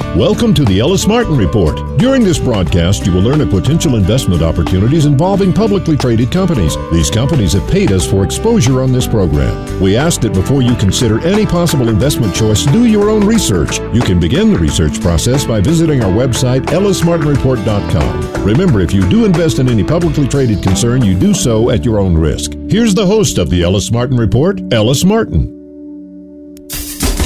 Welcome to the Ellis Martin Report. During this broadcast, you will learn of potential investment opportunities involving publicly traded companies. These companies have paid us for exposure on this program. We ask that before you consider any possible investment choice, do your own research. You can begin the research process by visiting our website, ellismartinreport.com. Remember, if you do invest in any publicly traded concern, you do so at your own risk. Here's the host of the Ellis Martin Report, Ellis Martin.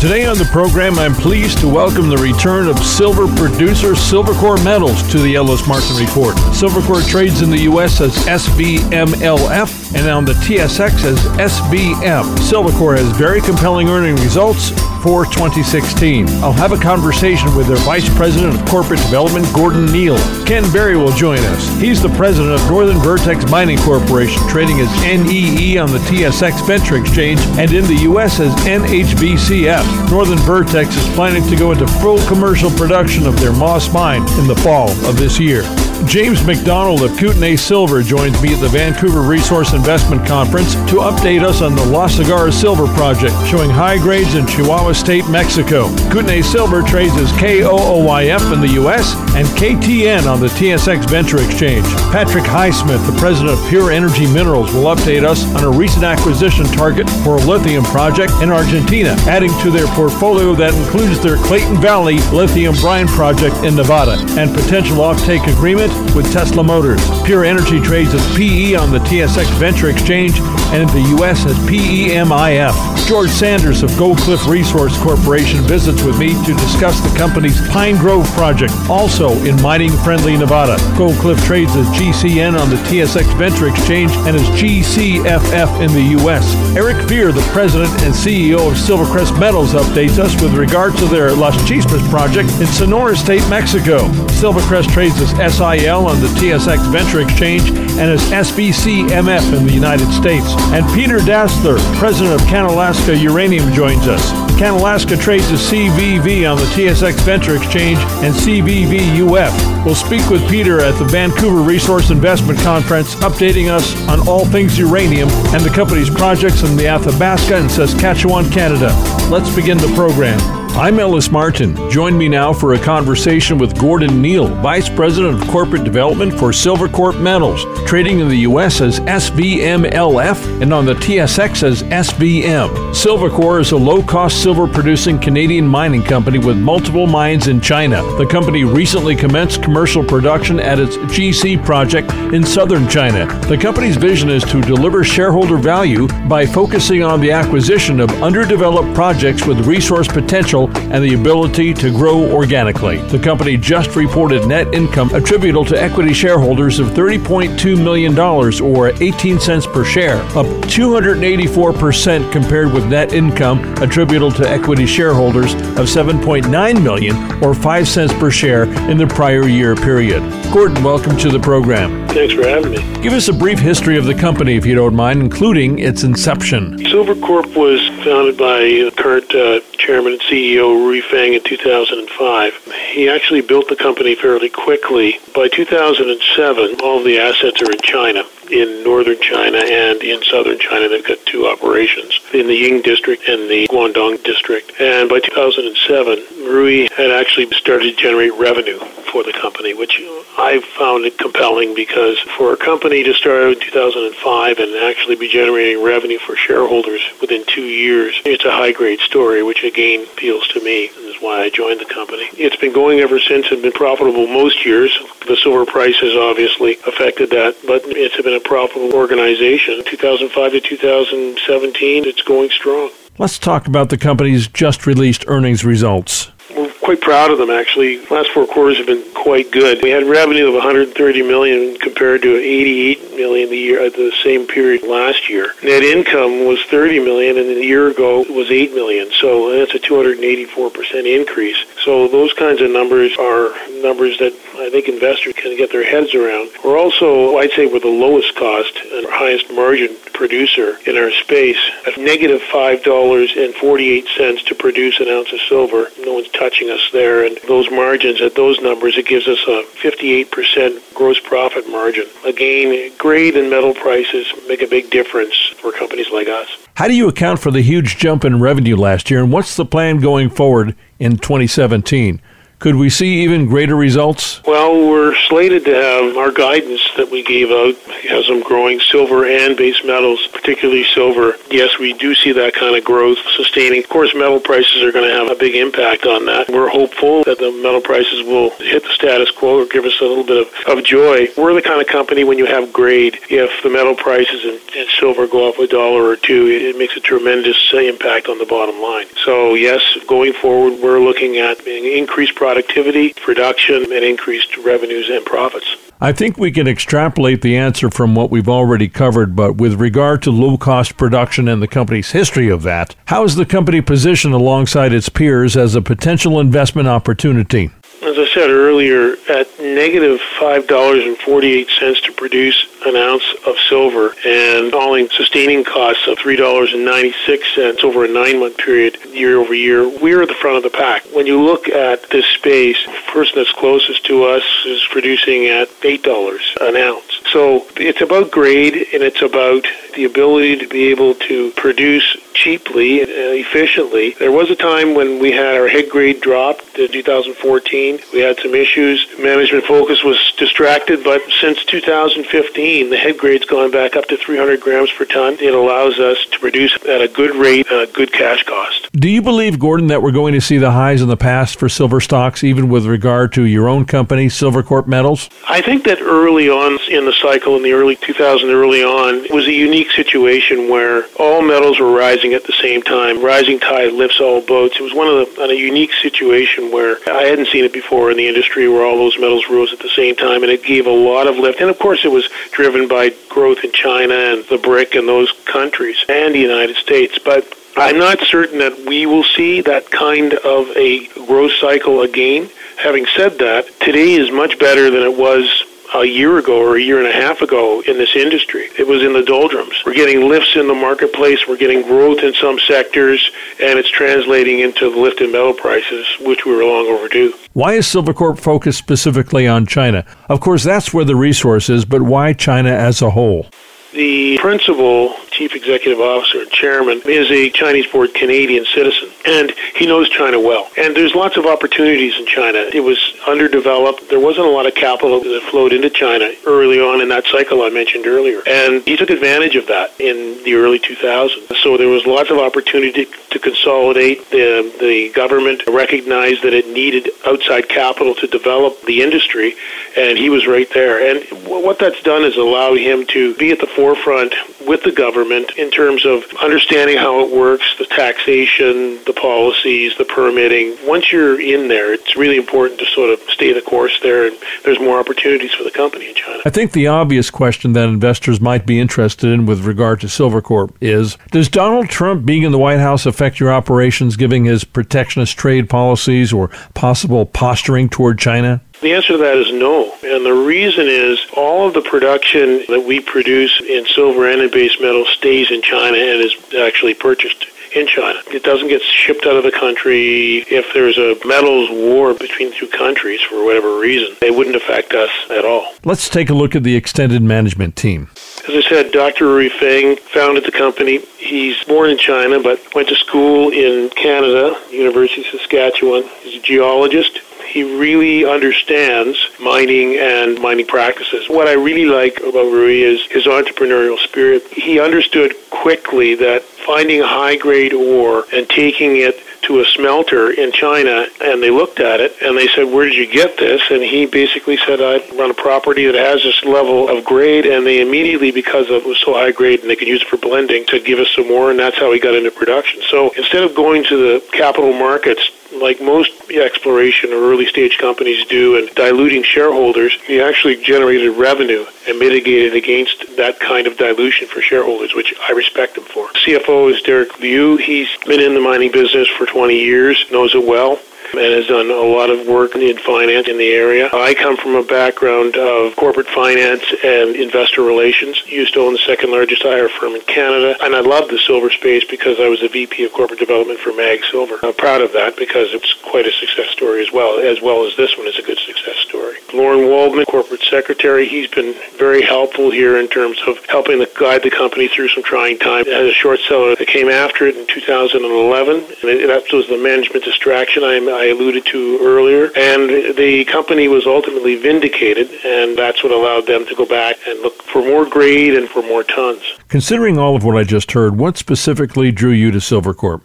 Today on the program, I'm pleased to welcome the return of silver producer Silvercorp Metals to the Ellis Martin Report. Silvercorp trades in the U.S. as SVMLF and on the TSX as SVM. Silvercorp has very compelling earning results for 2016. I'll have a conversation with their Vice President of Corporate Development, Gordon Neal. Ken Berry will join us. He's the President of Northern Vertex Mining Corporation, trading as NEE on the TSX Venture Exchange and in the U.S. as NHVCF. Northern Vertex is planning to go into full commercial production of their Moss mine in the fall of this year. James McDonald of Kootenay Silver joins me at the Vancouver Resource Investment Conference to update us on the La Cigarra Silver Project, showing high grades in Chihuahua State, Mexico. Kootenay Silver trades as KOOYF in the U.S. and KTN on the TSX Venture Exchange. Patrick Highsmith, the president of Pure Energy Minerals, will update us on a recent acquisition target for a lithium project in Argentina, adding to their portfolio that includes their Clayton Valley lithium brine project in Nevada and potential offtake agreement with Tesla Motors. Pure Energy trades as PE on the TSX Venture Exchange and in the U.S. as PEMIF. George Sanders of Goldcliff Resource Corporation visits with me to discuss the company's Pine Grove project, also in mining friendly Nevada. Goldcliff trades as GCN on the TSX Venture Exchange and as GCFF in the U.S. Eric Fier, the president and CEO of Silvercrest Metals, updates us with regard to their Las Chispas project in Sonora State, Mexico. Silvercrest trades as SIL on the TSX Venture Exchange and as SVCMF in the United States. And Peter Dasler, president of Canalaska Uranium, joins us. Canalaska trades as CVV on the TSX Venture Exchange and CVVUF. We'll speak with Peter at the Vancouver Resource Investment Conference, updating us on all things uranium and the company's projects in the Athabasca and Saskatchewan, Canada. Let's begin the program. I'm Ellis Martin. Join me now for a conversation with Gordon Neal, Vice President of Corporate Development for Silvercorp Metals, trading in the U.S. as SVMLF and on the TSX as SVM. Silvercorp is a low cost silver producing Canadian mining company with multiple mines in China. The company recently commenced commercial production at its GC project in southern China. The company's vision is to deliver shareholder value by focusing on the acquisition of underdeveloped projects with resource potential and the ability to grow organically. The company just reported net income attributable to equity shareholders of $30.2 million or 18 cents per share, up 284% compared with net income attributable to equity shareholders of 7.9 million or 5 cents per share in the prior year period. Gordon, welcome to the program. Thanks for having me. Give us a brief history of the company if you don't mind, including its inception. Silvercorp was founded by current uh, chairman and CEO Rui Feng in 2005. He actually built the company fairly quickly. By 2007, all the assets are in China in northern China and in southern China. They've got two operations in the Ying district and the Guangdong district. And by 2007, Rui had actually started to generate revenue for the company, which I found it compelling because for a company to start in 2005 and actually be generating revenue for shareholders within two years, it's a high grade story, which again appeals to me and is why I joined the company. It's been going ever since and been profitable most years. The silver price has obviously affected that, but it's been a profitable organization. 2005 to 2017, it's going strong. Let's talk about the company's just released earnings results. We're quite proud of them actually. Last four quarters have been quite good. We had revenue of 130 million compared to 88 million the year at the same period last year. Net income was 30 million, and a year ago it was 8 million. So that's a 284 percent increase. So those kinds of numbers are numbers that I think investors can get their heads around. We're also, I'd say, we're the lowest cost and highest margin producer in our space at negative five dollars and forty-eight cents to produce an ounce of silver. No one's touching us there, and those margins at those numbers, it gives us a 58% gross profit margin. Again, grade and metal prices make a big difference for companies like us. How do you account for the huge jump in revenue last year, and what's the plan going forward in 2017? Could we see even greater results? Well, we're slated to have our guidance that we gave out has them growing silver and base metals, particularly silver. Yes, we do see that kind of growth sustaining. Of course, metal prices are going to have a big impact on that. We're hopeful that the metal prices will hit the status quo or give us a little bit of, of joy. We're the kind of company when you have grade, if the metal prices and, and silver go up a dollar or two, it, it makes a tremendous uh, impact on the bottom line. So, yes, going forward, we're looking at increased profit productivity, production, and increased revenues and profits. I think we can extrapolate the answer from what we've already covered, but with regard to low cost production and the company's history of that, how is the company positioned alongside its peers as a potential investment opportunity? as I said earlier, at negative $5.48 to produce an ounce of silver and all-in sustaining costs of $3.96 over a nine-month period year over year, we're at the front of the pack. When you look at this space, the person that's closest to us is producing at $8 an ounce. So it's about grade and it's about the ability to be able to produce cheaply and uh, efficiently. There was a time when we had our head grade dropped in 2014. We had some issues. Management focus was distracted, but since 2015, the head grade's gone back up to 300 grams per ton. It allows us to produce at a good rate, a good cash cost. Do you believe, Gordon, that we're going to see the highs in the past for silver stocks, even with regard to your own company, Silvercorp Metals? I think that early on in the cycle, in the early 2000s, early on, it was a unique situation where all metals were rising at the same time. Rising tide lifts all boats. It was one of the, a unique situation where I hadn't seen it before in the industry where all those metals rose at the same time, and it gave a lot of lift. And of course, it was driven by growth in China and the BRIC and those countries and the United States. But I'm not certain that we will see that kind of a growth cycle again. Having said that, today is much better than it was a year ago or a year and a half ago in this industry. It was in the doldrums. We're getting lifts in the marketplace, we're getting growth in some sectors, and it's translating into the lift in metal prices, which we were long overdue. Why is Silvercorp focused specifically on China? Of course, that's where the resource is, but why China as a whole? The principal chief executive officer and chairman is a Chinese born Canadian citizen, and he knows China well. And there's lots of opportunities in China. It was underdeveloped. There wasn't a lot of capital that flowed into China early on in that cycle I mentioned earlier. And he took advantage of that in the early 2000s. So there was lots of opportunity to consolidate. The, the government recognized that it needed outside capital to develop the industry, and he was right there. And what that's done is allow him to be at the forefront with the government in terms of understanding how it works, the taxation, the policies, the permitting. Once you're in there, it's really important to sort of stay the course there, and there's more opportunities for the company in China. I think the obvious question that investors might be interested in with regard to Silvercorp is Does Donald Trump being in the White House affect your operations, giving his protectionist trade policies or possible posturing toward China? The answer to that is no. And the reason is all of the production that we produce in silver and in base metal stays in China and is actually purchased in China. It doesn't get shipped out of the country. If there's a metals war between two countries for whatever reason, it wouldn't affect us at all. Let's take a look at the extended management team. As I said, Dr. Rui Feng founded the company. He's born in China but went to school in Canada, University of Saskatchewan. He's a geologist he really understands mining and mining practices. What I really like about Rui is his entrepreneurial spirit. He understood quickly that finding high grade ore and taking it to a smelter in China and they looked at it and they said, Where did you get this? And he basically said, I run a property that has this level of grade. And they immediately, because it was so high grade and they could use it for blending, to give us some more. And that's how he got into production. So instead of going to the capital markets like most exploration or early stage companies do, and diluting shareholders, he actually generated revenue and mitigated against that kind of dilution for shareholders, which I respect him for. CFO is Derek Liu. He's been in the mining business for 20 years, knows it well and has done a lot of work in finance in the area. I come from a background of corporate finance and investor relations. Used to own the second largest IR firm in Canada, and I love the silver space because I was a VP of corporate development for Mag Silver. I'm proud of that because it's quite a success story as well, as well as this one is a good success story. Lorne Waldman, corporate secretary, he's been very helpful here in terms of helping to guide the company through some trying times. As a short seller that came after it in 2011, and that was the management distraction. I, I alluded to earlier. And the company was ultimately vindicated, and that's what allowed them to go back and look for more grade and for more tons. Considering all of what I just heard, what specifically drew you to Silvercorp?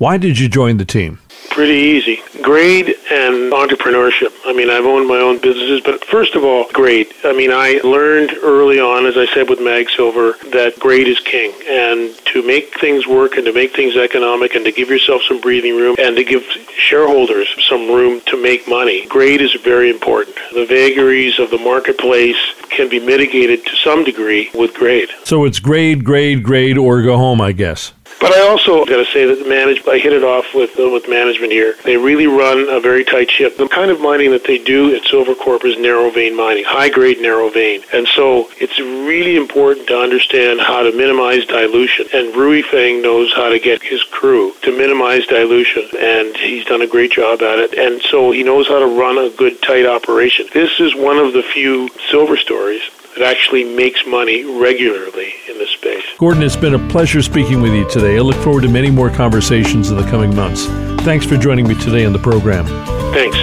Why did you join the team? Pretty easy. Grade and entrepreneurship. I mean, I've owned my own businesses, but first of all, grade. I mean, I learned early on, as I said with Mag Silver, that grade is king. And to make things work and to make things economic and to give yourself some breathing room and to give shareholders some room to make money, grade is very important. The vagaries of the marketplace can be mitigated to some degree with grade. So it's grade, grade, grade, or go home, I guess. But I also got to say that the manage I hit it off with uh, with management here. They really run a very tight ship. The kind of mining that they do at Silvercorp is narrow vein mining, high grade narrow vein, and so it's really important to understand how to minimize dilution. And Rui Feng knows how to get his crew to minimize dilution, and he's done a great job at it. And so he knows how to run a good tight operation. This is one of the few silver stories that actually makes money regularly in this space. Gordon, it's been a pleasure speaking with you today. I look forward to many more conversations in the coming months. Thanks for joining me today on the program. Thanks.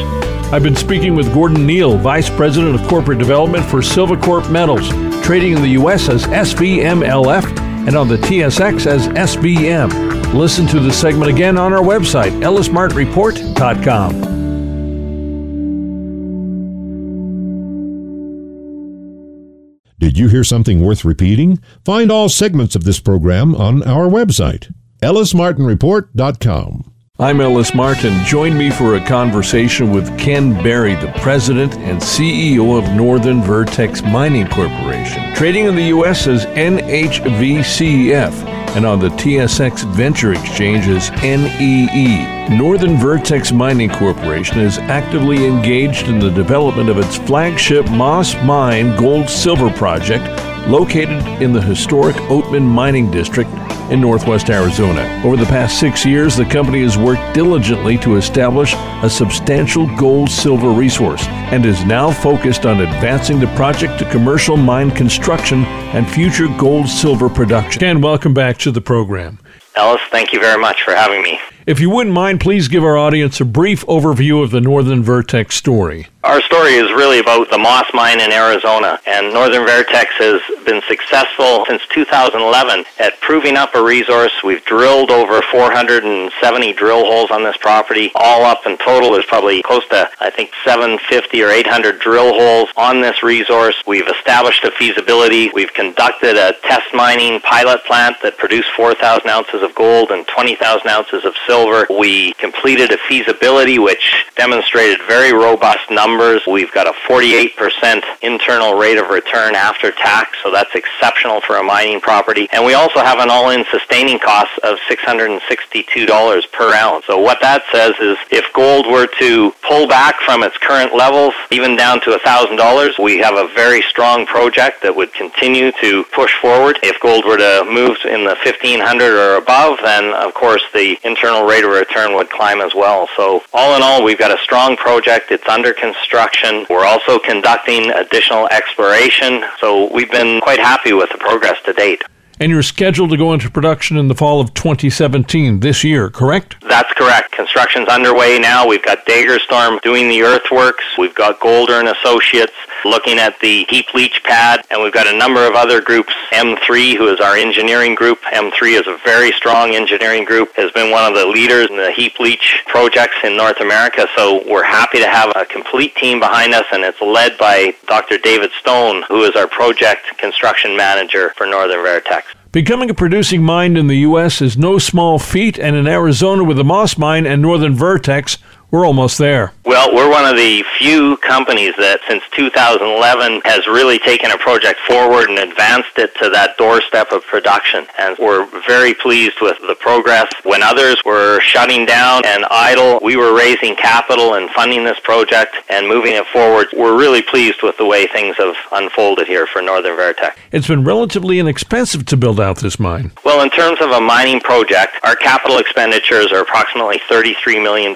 I've been speaking with Gordon Neal, Vice President of Corporate Development for Silvercorp Metals, trading in the U.S. as SVMLF and on the TSX as SVM. Listen to the segment again on our website, ellismartinreport.com. Did you hear something worth repeating? Find all segments of this program on our website, ellismartinreport.com. I'm Ellis Martin. Join me for a conversation with Ken Berry, the president and CEO of Northern Vertex Mining Corporation, trading in the U.S. as NHVCF and on the TSX Venture Exchange as NEE. Northern Vertex Mining Corporation is actively engaged in the development of its flagship Moss Mine gold silver project located in the historic Oatman Mining District in northwest Arizona. Over the past six years, the company has worked diligently to establish a substantial gold silver resource and is now focused on advancing the project to commercial mine construction and future gold silver production. And welcome back to the program. Ellis, thank you very much for having me. If you wouldn't mind, please give our audience a brief overview of the Northern Vertex story. Our story is really about the Moss Mine in Arizona, and Northern Vertex has been successful since 2011 at proving up a resource. We've drilled over 470 drill holes on this property. All up in total, there's probably close to, I think, 750 or 800 drill holes on this resource. We've established a feasibility. We've conducted a test mining pilot plant that produced 4,000 ounces of gold and 20,000 ounces of silver. We completed a feasibility which demonstrated very robust numbers numbers. We've got a 48% internal rate of return after tax, so that's exceptional for a mining property. And we also have an all-in sustaining cost of $662 per ounce. So what that says is if gold were to pull back from its current levels, even down to $1,000, we have a very strong project that would continue to push forward. If gold were to move in the 1500 or above, then of course the internal rate of return would climb as well. So all in all, we've got a strong project. It's under construction. We're also conducting additional exploration, so we've been quite happy with the progress to date and you're scheduled to go into production in the fall of 2017, this year, correct? That's correct. Construction's underway now. We've got Dagerstorm doing the earthworks. We've got Golder and Associates looking at the heap leach pad, and we've got a number of other groups. M3, who is our engineering group. M3 is a very strong engineering group, has been one of the leaders in the heap leach projects in North America, so we're happy to have a complete team behind us, and it's led by Dr. David Stone, who is our project construction manager for Northern Vertex. Becoming a producing mine in the U.S. is no small feat, and in Arizona with the Moss Mine and Northern Vertex, we're almost there. Well, we're one of the few companies that since 2011 has really taken a project forward and advanced it to that doorstep of production. And we're very pleased with the progress. When others were shutting down and idle, we were raising capital and funding this project and moving it forward. We're really pleased with the way things have unfolded here for Northern Vertex. It's been relatively inexpensive to build out this mine. Well, in terms of a mining project, our capital expenditures are approximately $33 million.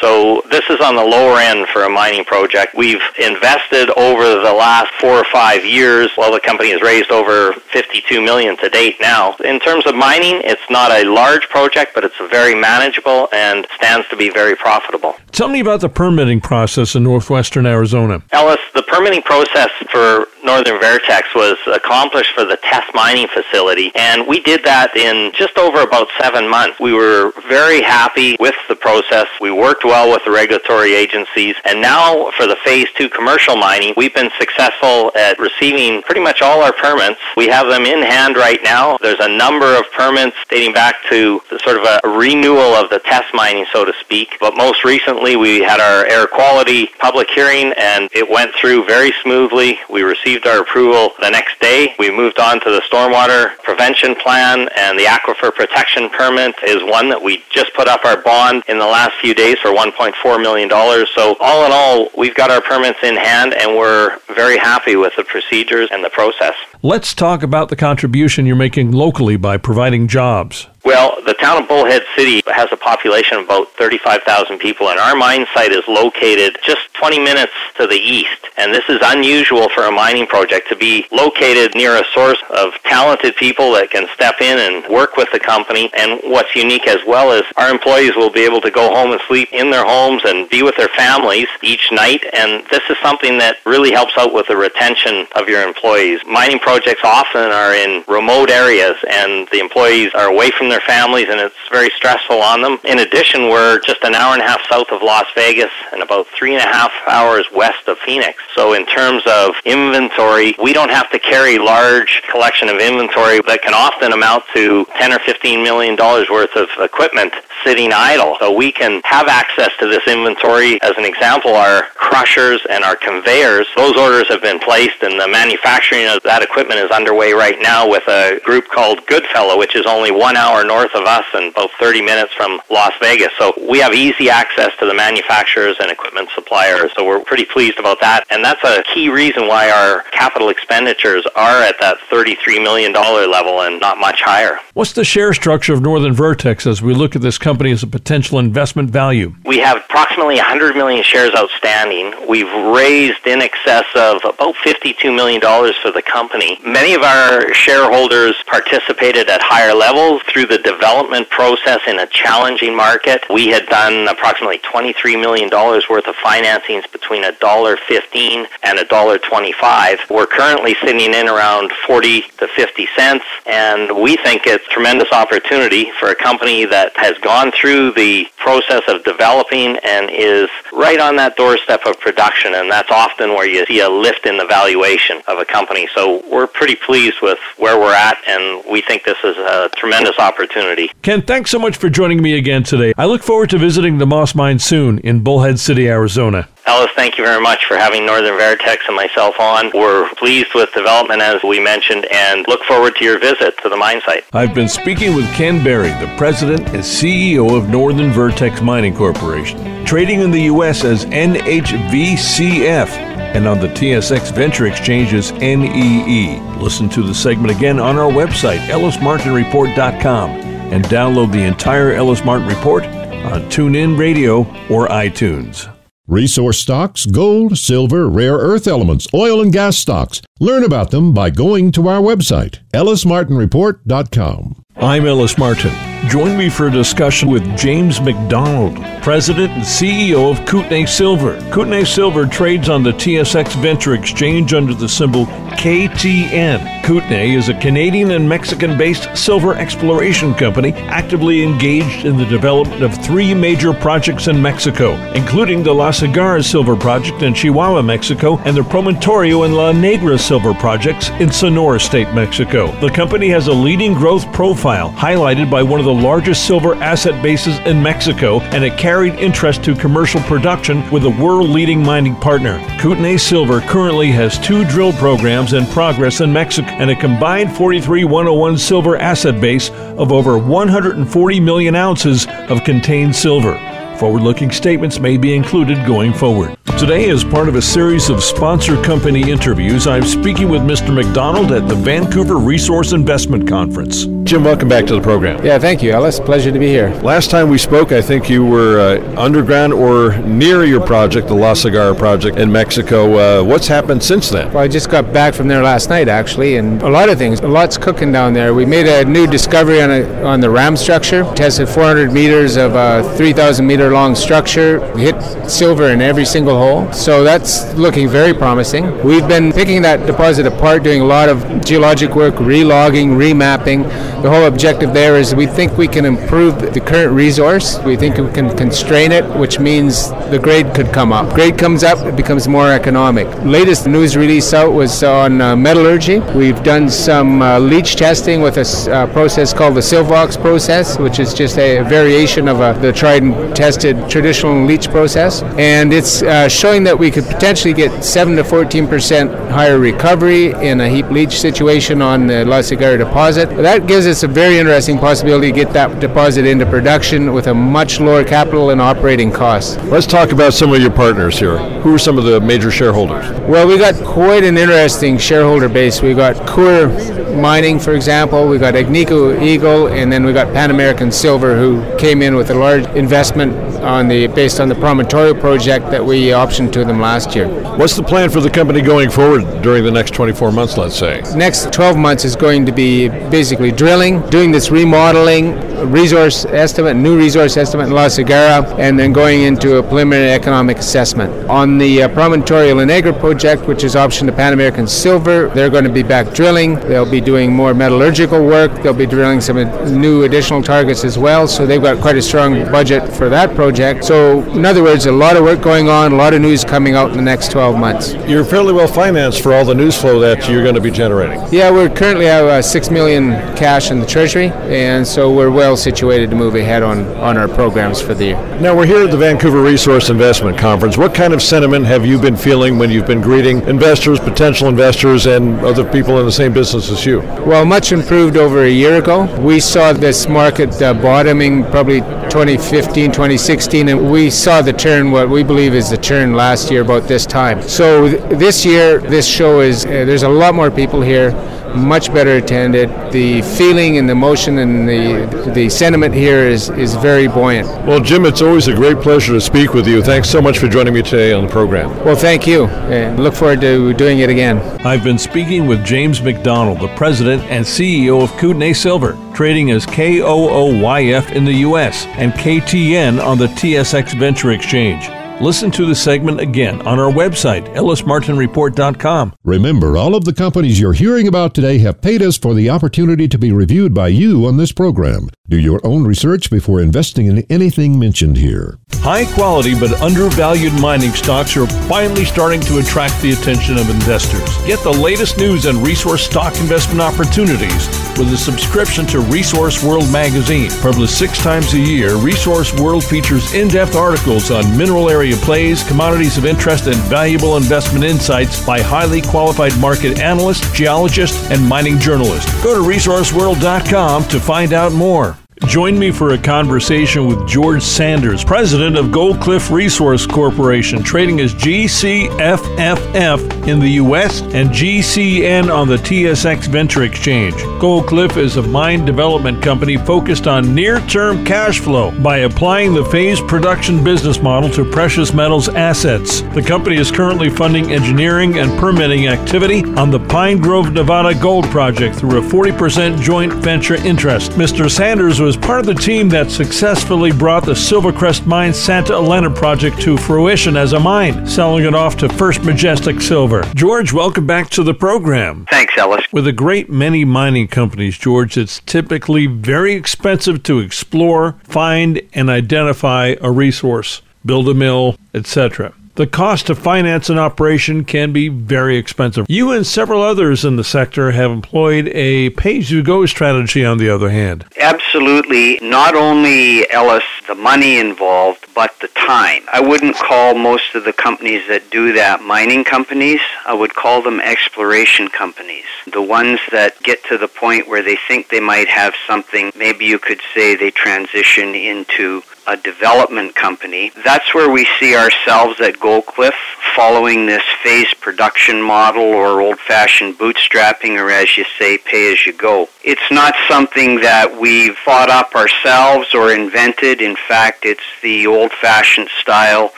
So so this is on the lower end for a mining project. We've invested over the last four or five years. Well, the company has raised over 52 million to date now. In terms of mining, it's not a large project, but it's very manageable and stands to be very profitable. Tell me about the permitting process in northwestern Arizona. Ellis, the permitting process for Northern Vertex was accomplished for the test mining facility, and we did that in just over about seven months. We were very happy with the process. We worked well well with the regulatory agencies. And now for the phase two commercial mining, we've been successful at receiving pretty much all our permits. We have them in hand right now. There's a number of permits dating back to sort of a renewal of the test mining, so to speak. But most recently, we had our air quality public hearing and it went through very smoothly. We received our approval the next day. We moved on to the stormwater prevention plan and the aquifer protection permit is one that we just put up our bond in the last few days for one $1.4 million. So all in all, we've got our permits in hand and we're very happy with the procedures and the process. Let's talk about the contribution you're making locally by providing jobs. Well, the town of Bullhead City has a population of about 35,000 people, and our mine site is located just 20 minutes to the east. And this is unusual for a mining project to be located near a source of talented people that can step in and work with the company. And what's unique as well is our employees will be able to go home and sleep in their homes and be with their families each night. And this is something that really helps out with the retention of your employees. Mining projects often are in remote areas, and the employees are away from their families, and it's very stressful on them. In addition, we're just an hour and a half south of Las Vegas and about three and a half hours west of Phoenix. So in terms of inventory, we don't have to carry large collection of inventory that can often amount to 10 or 15 million dollars worth of equipment sitting idle. So we can have access to this inventory. As an example, our crushers and our conveyors, those orders have been placed and the manufacturing of that equipment is underway right now with a group called Goodfellow, which is only one hour north of us and about 30 minutes from Las Vegas. So we have easy access to the manufacturers and equipment suppliers. So we're pretty pleased about that. And that's a key reason why our capital expenditures are at that $33 million level and not much higher. What's the share structure of Northern Vertex as we look at this company as a potential investment value? We have approximately 100 million shares outstanding. We've raised in excess of about $52 million for the company. Many of our shareholders participated at higher levels through the development process in a challenging market. We had done approximately $23 million worth of financings between $1.15 and $1.25. We're currently sitting in around 40 to 50 cents, and we think it's a tremendous opportunity for a company that has gone through the process of developing and is right on that doorstep of production, and that's often where you see a lift in the valuation of a company. So we're pretty pleased with where we're at, and we think this is a tremendous opportunity. Ken, thanks so much for joining me again today. I look forward to visiting the Moss Mine soon in Bullhead City, Arizona. Ellis, thank you very much for having Northern Vertex and myself on. We're pleased with development, as we mentioned, and look forward to your visit to the mine site. I've been speaking with Ken Berry, the president and CEO of Northern Vertex Mining Corporation, trading in the U.S. as NHVCF and on the TSX Venture Exchange as NEE. Listen to the segment again on our website, ellismartinreport.com, and download the entire Ellis Martin Report on TuneIn Radio or iTunes. Resource stocks, gold, silver, rare earth elements, oil and gas stocks. Learn about them by going to our website, ellismartinreport.com. I'm Ellis Martin. Join me for a discussion with James McDonald, President and CEO of Kootenay Silver. Kootenay Silver trades on the TSX Venture Exchange under the symbol KTN. Kootenay is a Canadian and Mexican based silver exploration company actively engaged in the development of three major projects in Mexico, including the La Cigarra Silver Project in Chihuahua, Mexico, and the Promontorio and La Negra Silver Projects in Sonora State, Mexico. The company has a leading growth profile, highlighted by one of the largest silver asset bases in Mexico and a carried interest to commercial production with a world leading mining partner. Kootenay Silver currently has two drill programs in progress in Mexico and a combined 43101 silver asset base of over 140 million ounces of contained silver. Forward looking statements may be included going forward. Today, as part of a series of sponsor company interviews, I'm speaking with Mr. McDonald at the Vancouver Resource Investment Conference. Jim, welcome back to the program. Yeah, thank you, Ellis. Pleasure to be here. Last time we spoke, I think you were uh, underground or near your project, the La Cigarra project in Mexico. Uh, what's happened since then? Well, I just got back from there last night, actually, and a lot of things. A lot's cooking down there. We made a new discovery on, a, on the ram structure, tested 400 meters of a 3,000 meter long structure, we hit silver in every single hole so that's looking very promising. We've been picking that deposit apart, doing a lot of geologic work, relogging, remapping. The whole objective there is we think we can improve the current resource. We think we can constrain it, which means the grade could come up. Grade comes up, it becomes more economic. Latest news release out was on uh, metallurgy. We've done some uh, leach testing with a uh, process called the Silvox process, which is just a variation of uh, the tried and tested traditional leach process. And it's uh, showing that we could potentially get 7 to 14 percent higher recovery in a heap leach situation on the La Cigarra deposit. That gives us a very interesting possibility to get that deposit into production with a much lower capital and operating costs. Let's talk about some of your partners here. Who are some of the major shareholders? Well, we got quite an interesting shareholder base. We got Coeur Mining, for example. We got Agnico Eagle, and then we got Pan American Silver, who came in with a large investment on the based on the Promontorio project that we optioned to them last year. What's the plan for the company going forward during the next 24 months, let's say? Next 12 months is going to be basically drilling, doing this remodeling, resource estimate, new resource estimate in La Cigarra, and then going into a preliminary economic assessment. On the uh, Promontorio La Negra project, which is option to Pan American Silver, they're going to be back drilling. They'll be doing more metallurgical work. They'll be drilling some new additional targets as well. So they've got quite a strong budget for that project. So, in other words, a lot of work going on, a lot of news coming out in the next 12 months. You're fairly well financed for all the news flow that you're going to be generating. Yeah, we're currently have uh, six million cash in the treasury, and so we're well situated to move ahead on on our programs for the year. Now we're here at the Vancouver Resource Investment Conference. What kind of sentiment have you been feeling when you've been greeting investors, potential investors, and other people in the same business as you? Well, much improved over a year ago. We saw this market uh, bottoming probably 2015, 2016, and we saw the turn, what we believe is the turn last year about this time. So th- this year, this show is, uh, there's a lot more people here much better attended. The feeling and the motion and the the sentiment here is, is very buoyant. Well, Jim, it's always a great pleasure to speak with you. Thanks so much for joining me today on the program. Well, thank you, and look forward to doing it again. I've been speaking with James McDonald, the president and CEO of Kootenay Silver, trading as KOOYF in the U.S. and KTN on the TSX Venture Exchange. Listen to the segment again on our website, ellismartinreport.com. Remember, all of the companies you're hearing about today have paid us for the opportunity to be reviewed by you on this program. Do your own research before investing in anything mentioned here. High quality but undervalued mining stocks are finally starting to attract the attention of investors. Get the latest news and resource stock investment opportunities with a subscription to Resource World magazine. Published six times a year, Resource World features in depth articles on mineral area plays, commodities of interest, and valuable investment insights by highly qualified market analysts, geologists, and mining journalists. Go to resourceworld.com to find out more. Join me for a conversation with George Sanders, president of Goldcliff Resource Corporation, trading as GCFFF in the U.S. and GCN on the TSX Venture Exchange. Goldcliff is a mine development company focused on near term cash flow by applying the phased production business model to precious metals assets. The company is currently funding engineering and permitting activity on the Pine Grove, Nevada Gold Project through a 40% joint venture interest. Mr. Sanders was was part of the team that successfully brought the Silvercrest Mine Santa Elena project to fruition as a mine, selling it off to First Majestic Silver. George, welcome back to the program. Thanks, Ellis. With a great many mining companies, George, it's typically very expensive to explore, find, and identify a resource, build a mill, etc. The cost to finance an operation can be very expensive. You and several others in the sector have employed a pay as you go strategy, on the other hand. Absolutely. Not only, Ellis, the money involved, but the time. I wouldn't call most of the companies that do that mining companies. I would call them exploration companies. The ones that get to the point where they think they might have something, maybe you could say they transition into a development company. That's where we see ourselves at Goldcliff following this phased production model or old fashioned bootstrapping or as you say, pay as you go. It's not something that we've thought up ourselves or invented. In fact, it's the old fashioned style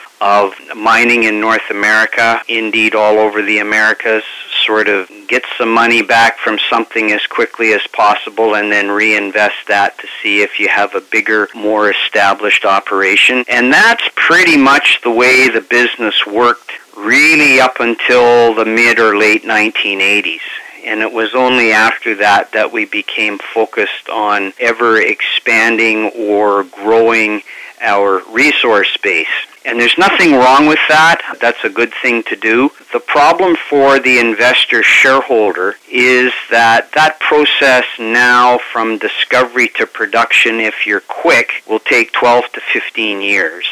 of mining in North America, indeed all over the Americas, sort of get some money back from something as quickly as possible and then reinvest that to see if you have a bigger, more established operation. And that's pretty much the way the business worked really up until the mid or late 1980s and it was only after that that we became focused on ever expanding or growing our resource base. And there's nothing wrong with that. That's a good thing to do. The problem for the investor shareholder is that that process now from discovery to production, if you're quick, will take 12 to 15 years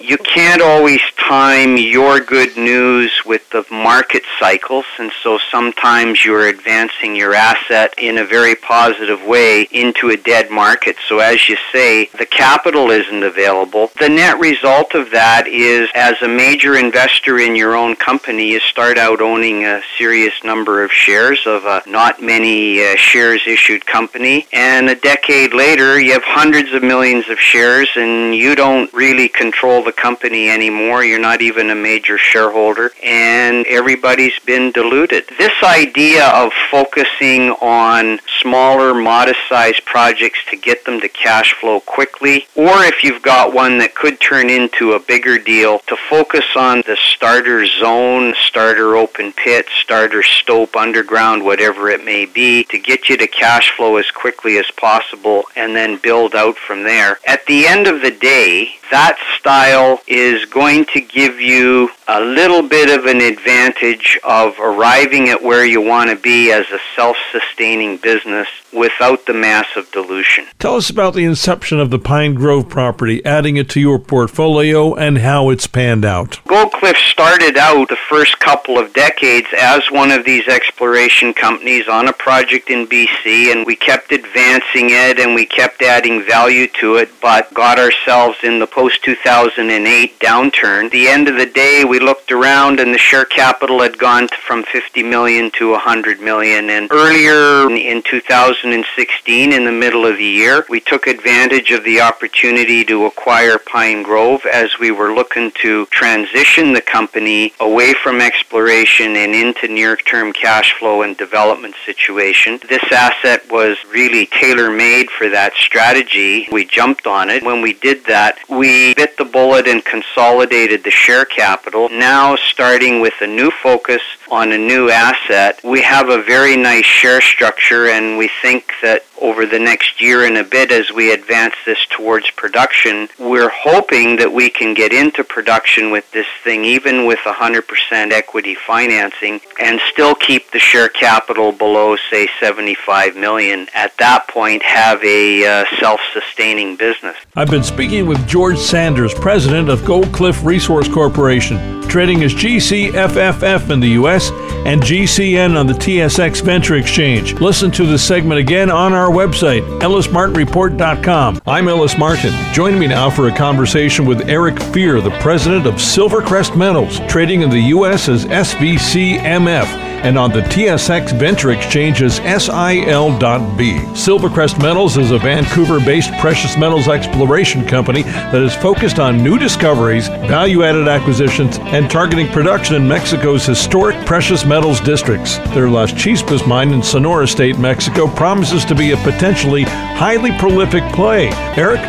you can't always time your good news with the market cycles, and so sometimes you're advancing your asset in a very positive way into a dead market. So, as you say, the capital isn't available. The net result of that is, as a major investor in your own company, you start out owning a serious number of shares of a not many uh, shares issued company, and a decade later, you have hundreds of millions of shares, and you don't really control the company anymore. You're not even a major shareholder, and everybody's been diluted. This idea of focusing on smaller, modest sized projects to get them to cash flow quickly, or if you've got one that could turn into a bigger deal, to focus on the starter zone, starter open pit, starter stope, underground, whatever it may be, to get you to cash flow as quickly as possible and then build out from there. At the end of the day, that style is going to give you a little bit of an advantage of arriving at where you want to be as a self-sustaining business without the massive dilution. Tell us about the inception of the Pine Grove property, adding it to your portfolio and how it's panned out. Goldcliff started out the first couple of decades as one of these exploration companies on a project in BC and we kept advancing it and we kept adding value to it but got ourselves in the post 2008 downturn. the end of the day, we looked around and the share capital had gone from 50 million to 100 million. And earlier in 2016, in the middle of the year, we took advantage of the opportunity to acquire Pine Grove as we were looking to transition the company away from exploration and into near-term cash flow and development situation. This asset was really tailor-made for that strategy. We jumped on it. When we did that, we bit the bullet and consolidated the share capital. Now, starting with a new focus on a new asset, we have a very nice share structure, and we think that over the next year and a bit as we advance this towards production, we're hoping that we can get into production with this thing even with 100% equity financing and still keep the share capital below say 75 million. At that point have a uh, self-sustaining business. I've been speaking with George Sanders, president of Goldcliff Resource Corporation, trading as GCFFF in the US and GCN on the TSX Venture Exchange. Listen to this segment again on our website, ellismartinreport.com. I'm Ellis Martin. Join me now for a conversation with Eric Fier, the president of Silvercrest Metals, trading in the U.S. as SVCMF and on the TSX Venture Exchange as SIL.B. Silvercrest Metals is a Vancouver based precious metals exploration company that is focused on new discoveries, value added acquisitions, and targeting production in Mexico's historic precious metals districts. Their Las Chispas mine in Sonora State, Mexico promises to be a potentially highly prolific play. Eric,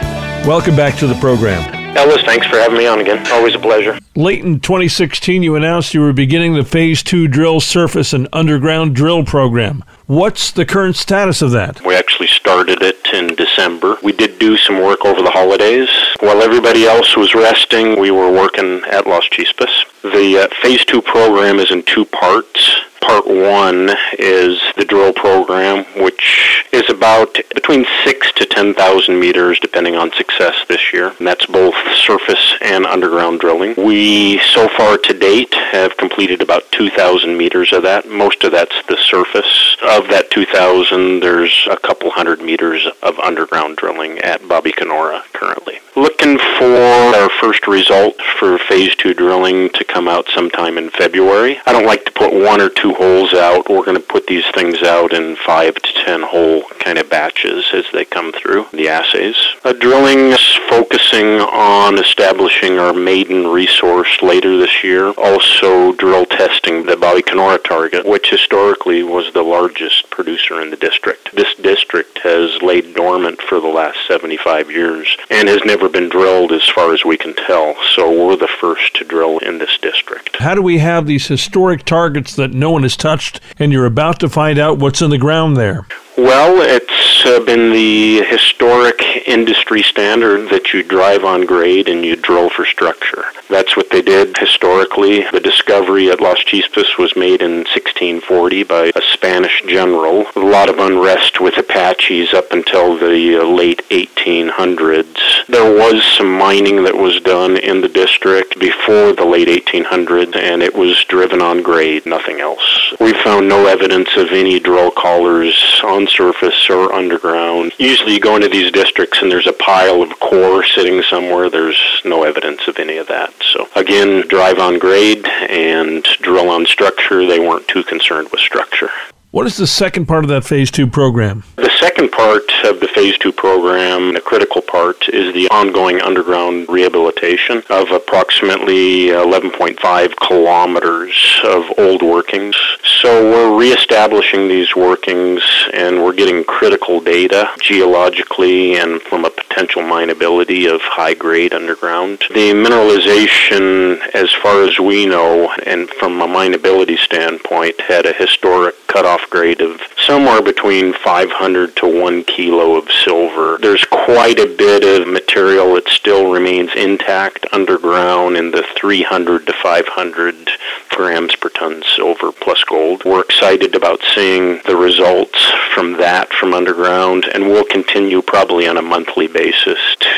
welcome back to the program. Ellis, thanks for having me on again. Always a pleasure. Late in 2016, you announced you were beginning the Phase 2 drill surface and underground drill program. What's the current status of that? We actually started it in December. We did do some work over the holidays. While everybody else was resting, we were working at Las Chispas. The uh, Phase 2 program is in two parts. Part one is the drill program, which is about between six to 10,000 meters, depending on success this year. And that's both surface and underground drilling. We, so far to date, have completed about 2,000 meters of that. Most of that's the surface. Of that 2,000, there's a couple hundred meters of underground drilling at Babicanora currently. Looking for our first result for phase two drilling to come out sometime in February. I don't like to put one or two holes out. We're going to put these things out in five to ten hole kind of batches as they come through the assays. Drilling is focusing on establishing our maiden resource later this year. Also drill testing the Babicanora target, which historically was the largest producer in the district. This district has laid dormant for the last 75 years and has never been drilled as far as we can tell. So we're the first to drill in this district. How do we have these historic targets that no one has touched and you're about to find out what's in the ground there? Well, it's uh, been the historic industry standard that you drive on grade and you drill for structure. That's what they did historically. The discovery at Las Chispas was made in 1640 by a Spanish general. A lot of unrest with Apaches up until the uh, late 1800s. There was some mining that was done in the district before the late 1800s, and it was driven on grade, nothing else. We found no evidence of any drill collars on surface or underground. Usually you go into these districts and there's a pile of core sitting somewhere. There's no evidence of any of that. So again, drive on grade and drill on structure. They weren't too concerned with structure. What is the second part of that phase two program? The second part of the phase two program, the critical part, is the ongoing underground rehabilitation of approximately 11.5 kilometers of old workings. So we're reestablishing these workings and we're getting critical data geologically and from a potential mineability of high grade underground. The mineralization, as far as we know, and from a mineability standpoint, had a historic cutoff grade of somewhere between 500 to 1 kilo of silver. There's quite a bit of material that still remains intact underground in the 300 to 500 grams per ton silver plus gold. We're excited about seeing the results from that from underground, and we'll continue probably on a monthly basis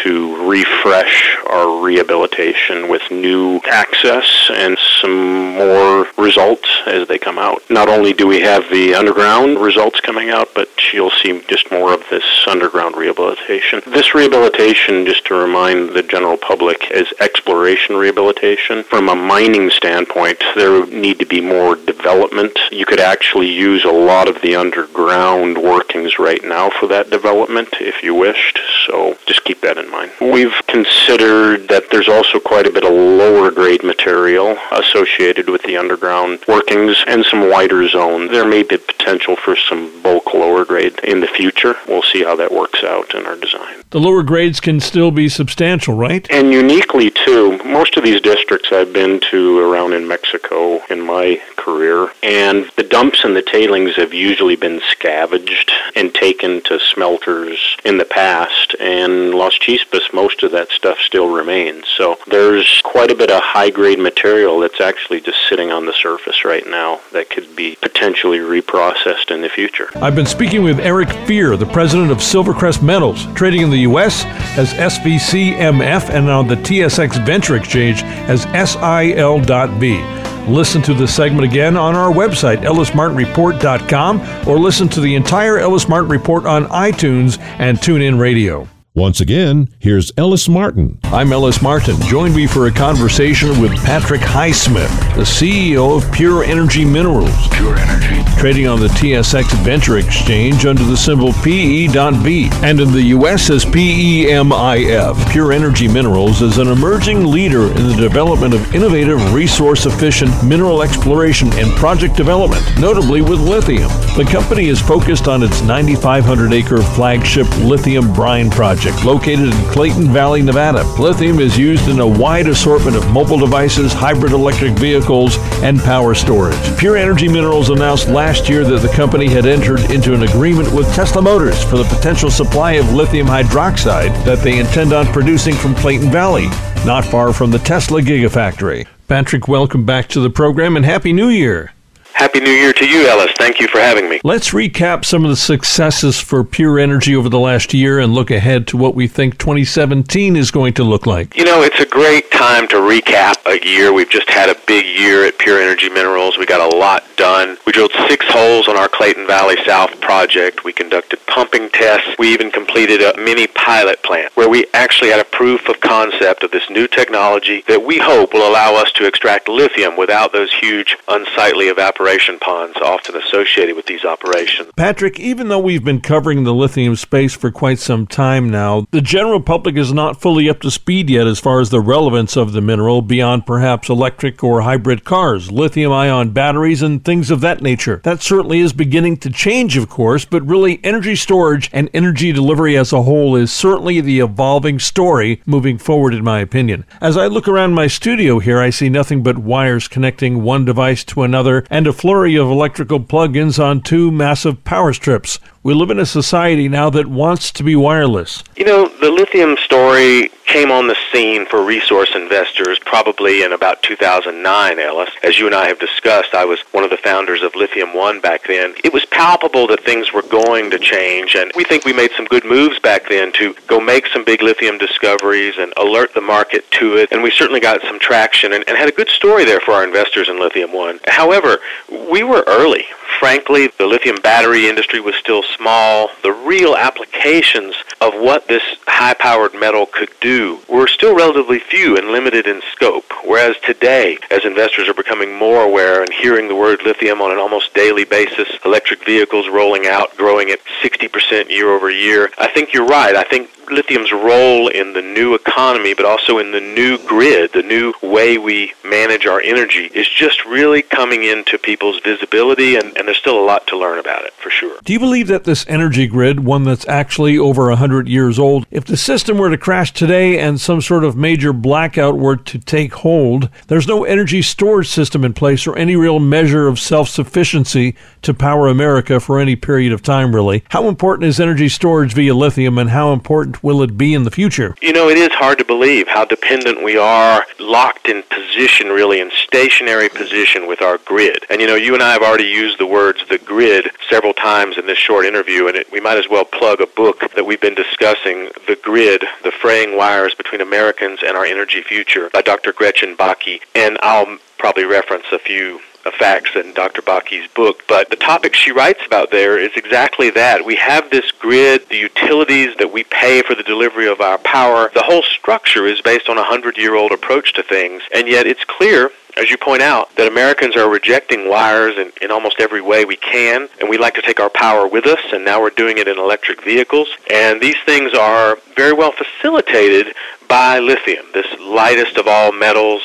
to refresh our rehabilitation with new access and some more results as they come out. Not only do we have the underground results coming out, but you'll see just more of this underground rehabilitation. This rehabilitation, just to remind the general public, is exploration rehabilitation. From a mining standpoint, there would need to be more development. You could actually use a lot of the underground workings right now for that development if you wished, so just keep that in mind. We've considered that there's also quite a bit of lower grade material associated with the underground workings and some wider zones. There may be potential for some bulk lower grade in the future. We'll see how that works out in our design. The lower grades can still be substantial, right? And uniquely, too, most of these districts I've been to around in Mexico in my career, and the dumps and the tailings have usually been scavenged and taken to smelters in the past, and Las Chispas, most of that stuff still remains. So there's quite a bit of high grade material that's actually just sitting on the surface right now that could be potentially reprocessed in the future. I've been speaking with Eric Fier, the president of Silvercrest Metals, trading in the U.S. as SVCMF and on the TSX Venture Exchange as SIL.V. Listen to this segment again on our website, ellismartinreport.com, or listen to the entire Ellis Martin Report on iTunes and TuneIn Radio. Once again, here's Ellis Martin. I'm Ellis Martin. Join me for a conversation with Patrick Highsmith, the CEO of Pure Energy Minerals. Pure Energy. Trading on the TSX Venture Exchange under the symbol PE.V and in the US as PEMIF. Pure Energy Minerals is an emerging leader in the development of innovative, resource efficient mineral exploration and project development, notably with lithium. The company is focused on its 9,500 acre flagship lithium brine project project located in Clayton Valley, Nevada. Lithium is used in a wide assortment of mobile devices, hybrid electric vehicles, and power storage. Pure Energy Minerals announced last year that the company had entered into an agreement with Tesla Motors for the potential supply of lithium hydroxide that they intend on producing from Clayton Valley, not far from the Tesla Gigafactory. Patrick, welcome back to the program and Happy New Year. Happy New Year to you, Ellis. Thank you for having me. Let's recap some of the successes for Pure Energy over the last year and look ahead to what we think 2017 is going to look like. You know, it's a great time to recap a year. We've just had a big year at Pure Energy Minerals. We got a lot done. We drilled six holes on our Clayton Valley South project. We conducted pumping tests. We even completed a mini pilot plant where we actually had a proof of concept of this new technology that we hope will allow us to extract lithium without those huge unsightly evaporation ponds often associated with these operations. Patrick, even though we've been covering the lithium space for quite some time now, the general public is not fully up to speed yet as far as the relevance of the mineral beyond perhaps electric or hybrid cars, lithium ion batteries, and things of that nature. That certainly is beginning to change, of course, but really energy storage and energy delivery as a whole is certainly the evolving story moving forward, in my opinion. As I look around my studio here, I see nothing but wires connecting one device to another and flurry of electrical plug-ins on two massive power strips. We live in a society now that wants to be wireless. You know, the lithium story came on the scene for resource investors probably in about 2009, Ellis. As you and I have discussed, I was one of the founders of Lithium One back then. It was palpable that things were going to change, and we think we made some good moves back then to go make some big lithium discoveries and alert the market to it, and we certainly got some traction and, and had a good story there for our investors in Lithium One. However, we were early. Frankly, the lithium battery industry was still small. The real applications of what this high powered metal could do were still relatively few and limited in scope. Whereas today, as investors are becoming more aware and hearing the word lithium on an almost daily basis, electric vehicles rolling out, growing at 60% year over year, I think you're right. I think lithium's role in the new economy, but also in the new grid, the new way we manage our energy, is just really coming into people's visibility, and, and there's still a lot to learn about it, for sure. Do you believe that this energy grid, one that's actually over 100 years old, if the system were to crash today and some sort of major blackout were to take hold, there's no energy storage system in place or any real measure of self sufficiency to power America for any period of time, really? How important is energy storage via lithium, and how important will it be in the future? You know, it is hard to believe how dependent we are, locked in position, really, in stationary position with our grid. And you know, you and I have already used the words the grid several times in this short interview, and it, we might as well plug a book that we've been discussing, The Grid, The Fraying Wires Between Americans and Our Energy Future by Dr. Gretchen Bakke. And I'll probably reference a few facts in Dr. Bakke's book. But the topic she writes about there is exactly that. We have this grid, the utilities that we pay for the delivery of our power. The whole structure is based on a hundred year old approach to things. And yet it's clear as you point out, that Americans are rejecting wires in, in almost every way we can, and we like to take our power with us, and now we're doing it in electric vehicles. And these things are very well facilitated by lithium, this lightest of all metals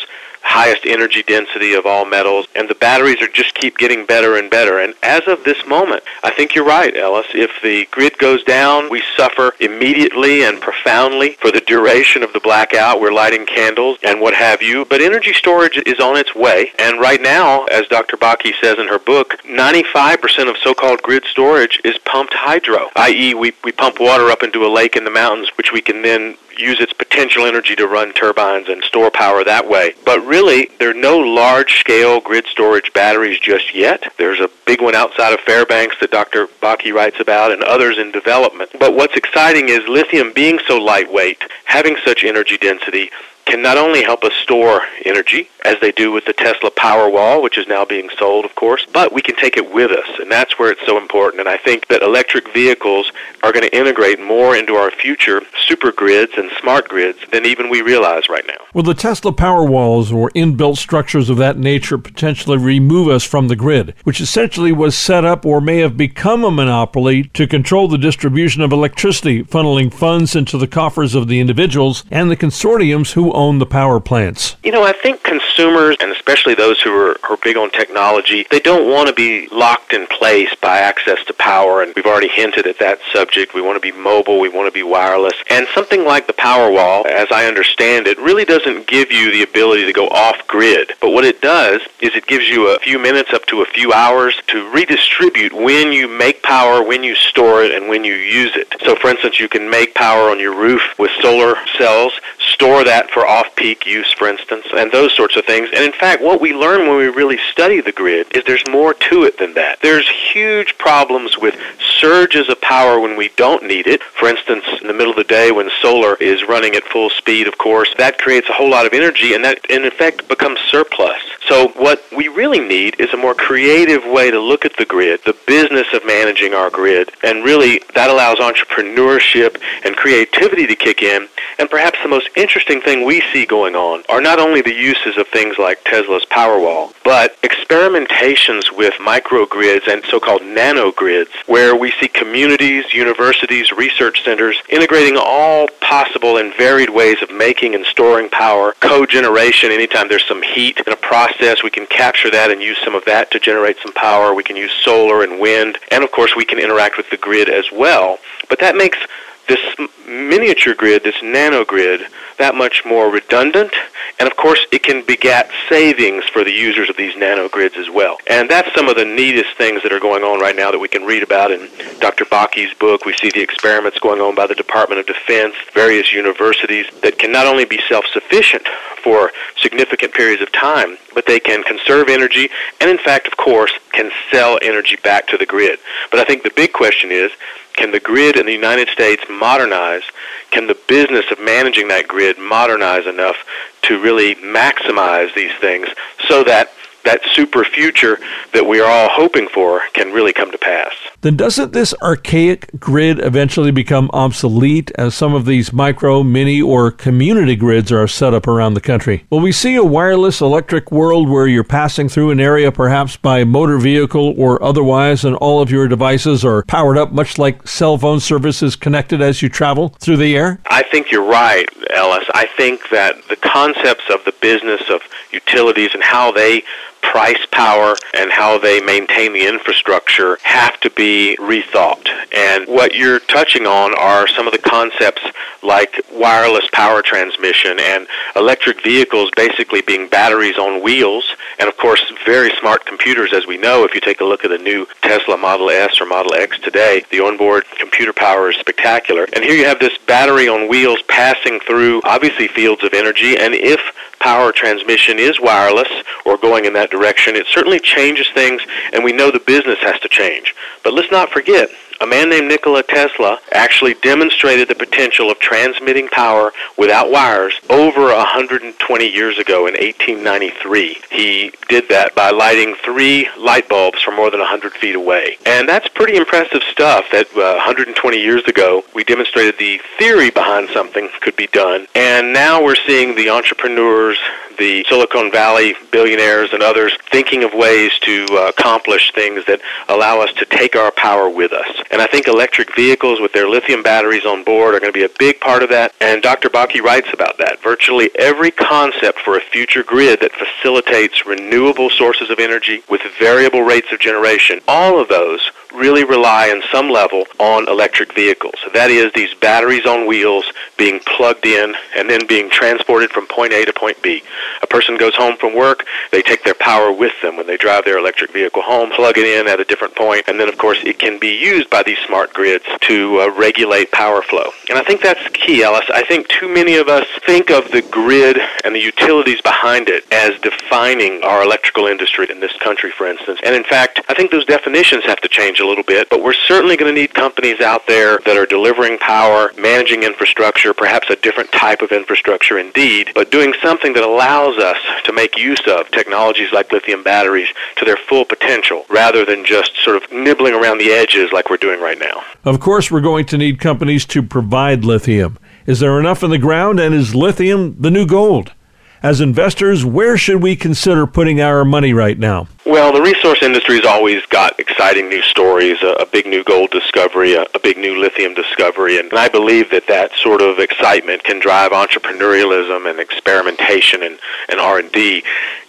highest energy density of all metals, and the batteries are just keep getting better and better. And as of this moment, I think you're right, Ellis. If the grid goes down, we suffer immediately and profoundly for the duration of the blackout. We're lighting candles and what have you. But energy storage is on its way. And right now, as Dr. Bakke says in her book, 95% of so-called grid storage is pumped hydro, i.e., we, we pump water up into a lake in the mountains, which we can then use its potential energy to run turbines and store power that way. But really, there are no large scale grid storage batteries just yet. There's a big one outside of Fairbanks that Dr. Bakke writes about and others in development. But what's exciting is lithium being so lightweight, having such energy density, can not only help us store energy, as they do with the Tesla Powerwall, which is now being sold, of course, but we can take it with us, and that's where it's so important. And I think that electric vehicles are going to integrate more into our future super grids and smart grids than even we realize right now. Will the Tesla Powerwalls or inbuilt structures of that nature potentially remove us from the grid, which essentially was set up or may have become a monopoly to control the distribution of electricity, funneling funds into the coffers of the individuals and the consortiums who own the power plants? You know, I think consumers, and especially those who are, are big on technology, they don't want to be locked in place by access to power, and we've already hinted at that subject. We want to be mobile, we want to be wireless, and something like the Powerwall, as I understand it, really doesn't give you the ability to go off grid. But what it does is it gives you a few minutes up to a few hours to redistribute when you make power, when you store it, and when you use it. So, for instance, you can make power on your roof with solar cells, store that for off peak use, for instance, and those sorts of things. And in fact, what we learn when we really study the grid is there's more to it than that. There's huge problems with surges of power when we don't need it. For instance, in the middle of the day when solar is running at full speed, of course, that creates a whole lot of energy and that in effect becomes surplus. So what we really need is a more creative way to look at the grid, the business of managing our grid, and really that allows entrepreneurship and creativity to kick in. And perhaps the most interesting thing we see going on are not only the uses of things like Tesla's Powerwall, but experimentations with microgrids and so-called nanogrids, where we see communities, universities, research centers integrating all possible and varied ways of making and storing power, cogeneration anytime there's some heat in a process, we can capture that and use some of that to generate some power. We can use solar and wind, and of course we can interact with the grid as well. But that makes this miniature grid, this nano grid, that much more redundant, and of course it can beget savings for the users of these nano grids as well. And that's some of the neatest things that are going on right now that we can read about in Dr. Bakke's book. We see the experiments going on by the Department of Defense, various universities that can not only be self-sufficient for significant periods of time, but they can conserve energy and in fact, of course, can sell energy back to the grid. But I think the big question is, can the grid in the United States modernize? Can the business of managing that grid modernize enough to really maximize these things so that that super future that we are all hoping for can really come to pass. Then doesn't this archaic grid eventually become obsolete as some of these micro, mini, or community grids are set up around the country? Will we see a wireless electric world where you're passing through an area perhaps by motor vehicle or otherwise and all of your devices are powered up much like cell phone services connected as you travel through the air? I think you're right, Ellis. I think that the concepts of the business of utilities and how they price power and how they maintain the infrastructure have to be rethought. And what you're touching on are some of the concepts like wireless power transmission and electric vehicles basically being batteries on wheels and of course very smart computers as we know if you take a look at the new Tesla Model S or Model X today the onboard computer power is spectacular and here you have this battery on wheels passing through obviously fields of energy and if power transmission is wireless or going in that direction, it certainly changes things, and we know the business has to change. But let's not forget, a man named Nikola Tesla actually demonstrated the potential of transmitting power without wires over 120 years ago in 1893. He did that by lighting three light bulbs from more than 100 feet away. And that's pretty impressive stuff that uh, 120 years ago we demonstrated the theory behind something could be done. And now we're seeing the entrepreneurs, the Silicon Valley billionaires and others thinking of ways to uh, accomplish things that allow us to take our power with us. And I think electric vehicles with their lithium batteries on board are going to be a big part of that. And Dr. Bakke writes about that. Virtually every concept for a future grid that facilitates renewable sources of energy with variable rates of generation, all of those really rely on some level on electric vehicles. That is, these batteries on wheels being plugged in and then being transported from point A to point B. A person goes home from work, they take their power with them when they drive their electric vehicle home, plug it in at a different point, and then, of course, it can be used by these smart grids to uh, regulate power flow. And I think that's key, Ellis. I think too many of us think of the grid and the utilities behind it as defining our electrical industry in this country, for instance. And in fact, I think those definitions have to change a little bit, but we're certainly going to need companies out there that are delivering power, managing infrastructure, perhaps a different type of infrastructure indeed, but doing something that allows us to make use of technologies like lithium batteries to their full potential rather than just sort of nibbling around the edges like we're doing right now. Of course, we're going to need companies to provide lithium. Is there enough in the ground, and is lithium the new gold? As investors, where should we consider putting our money right now? Well, the resource industry has always got exciting new stories, a, a big new gold discovery, a, a, big new lithium discovery, and I believe that that sort of excitement can drive entrepreneurialism and experimentation and, and R&D.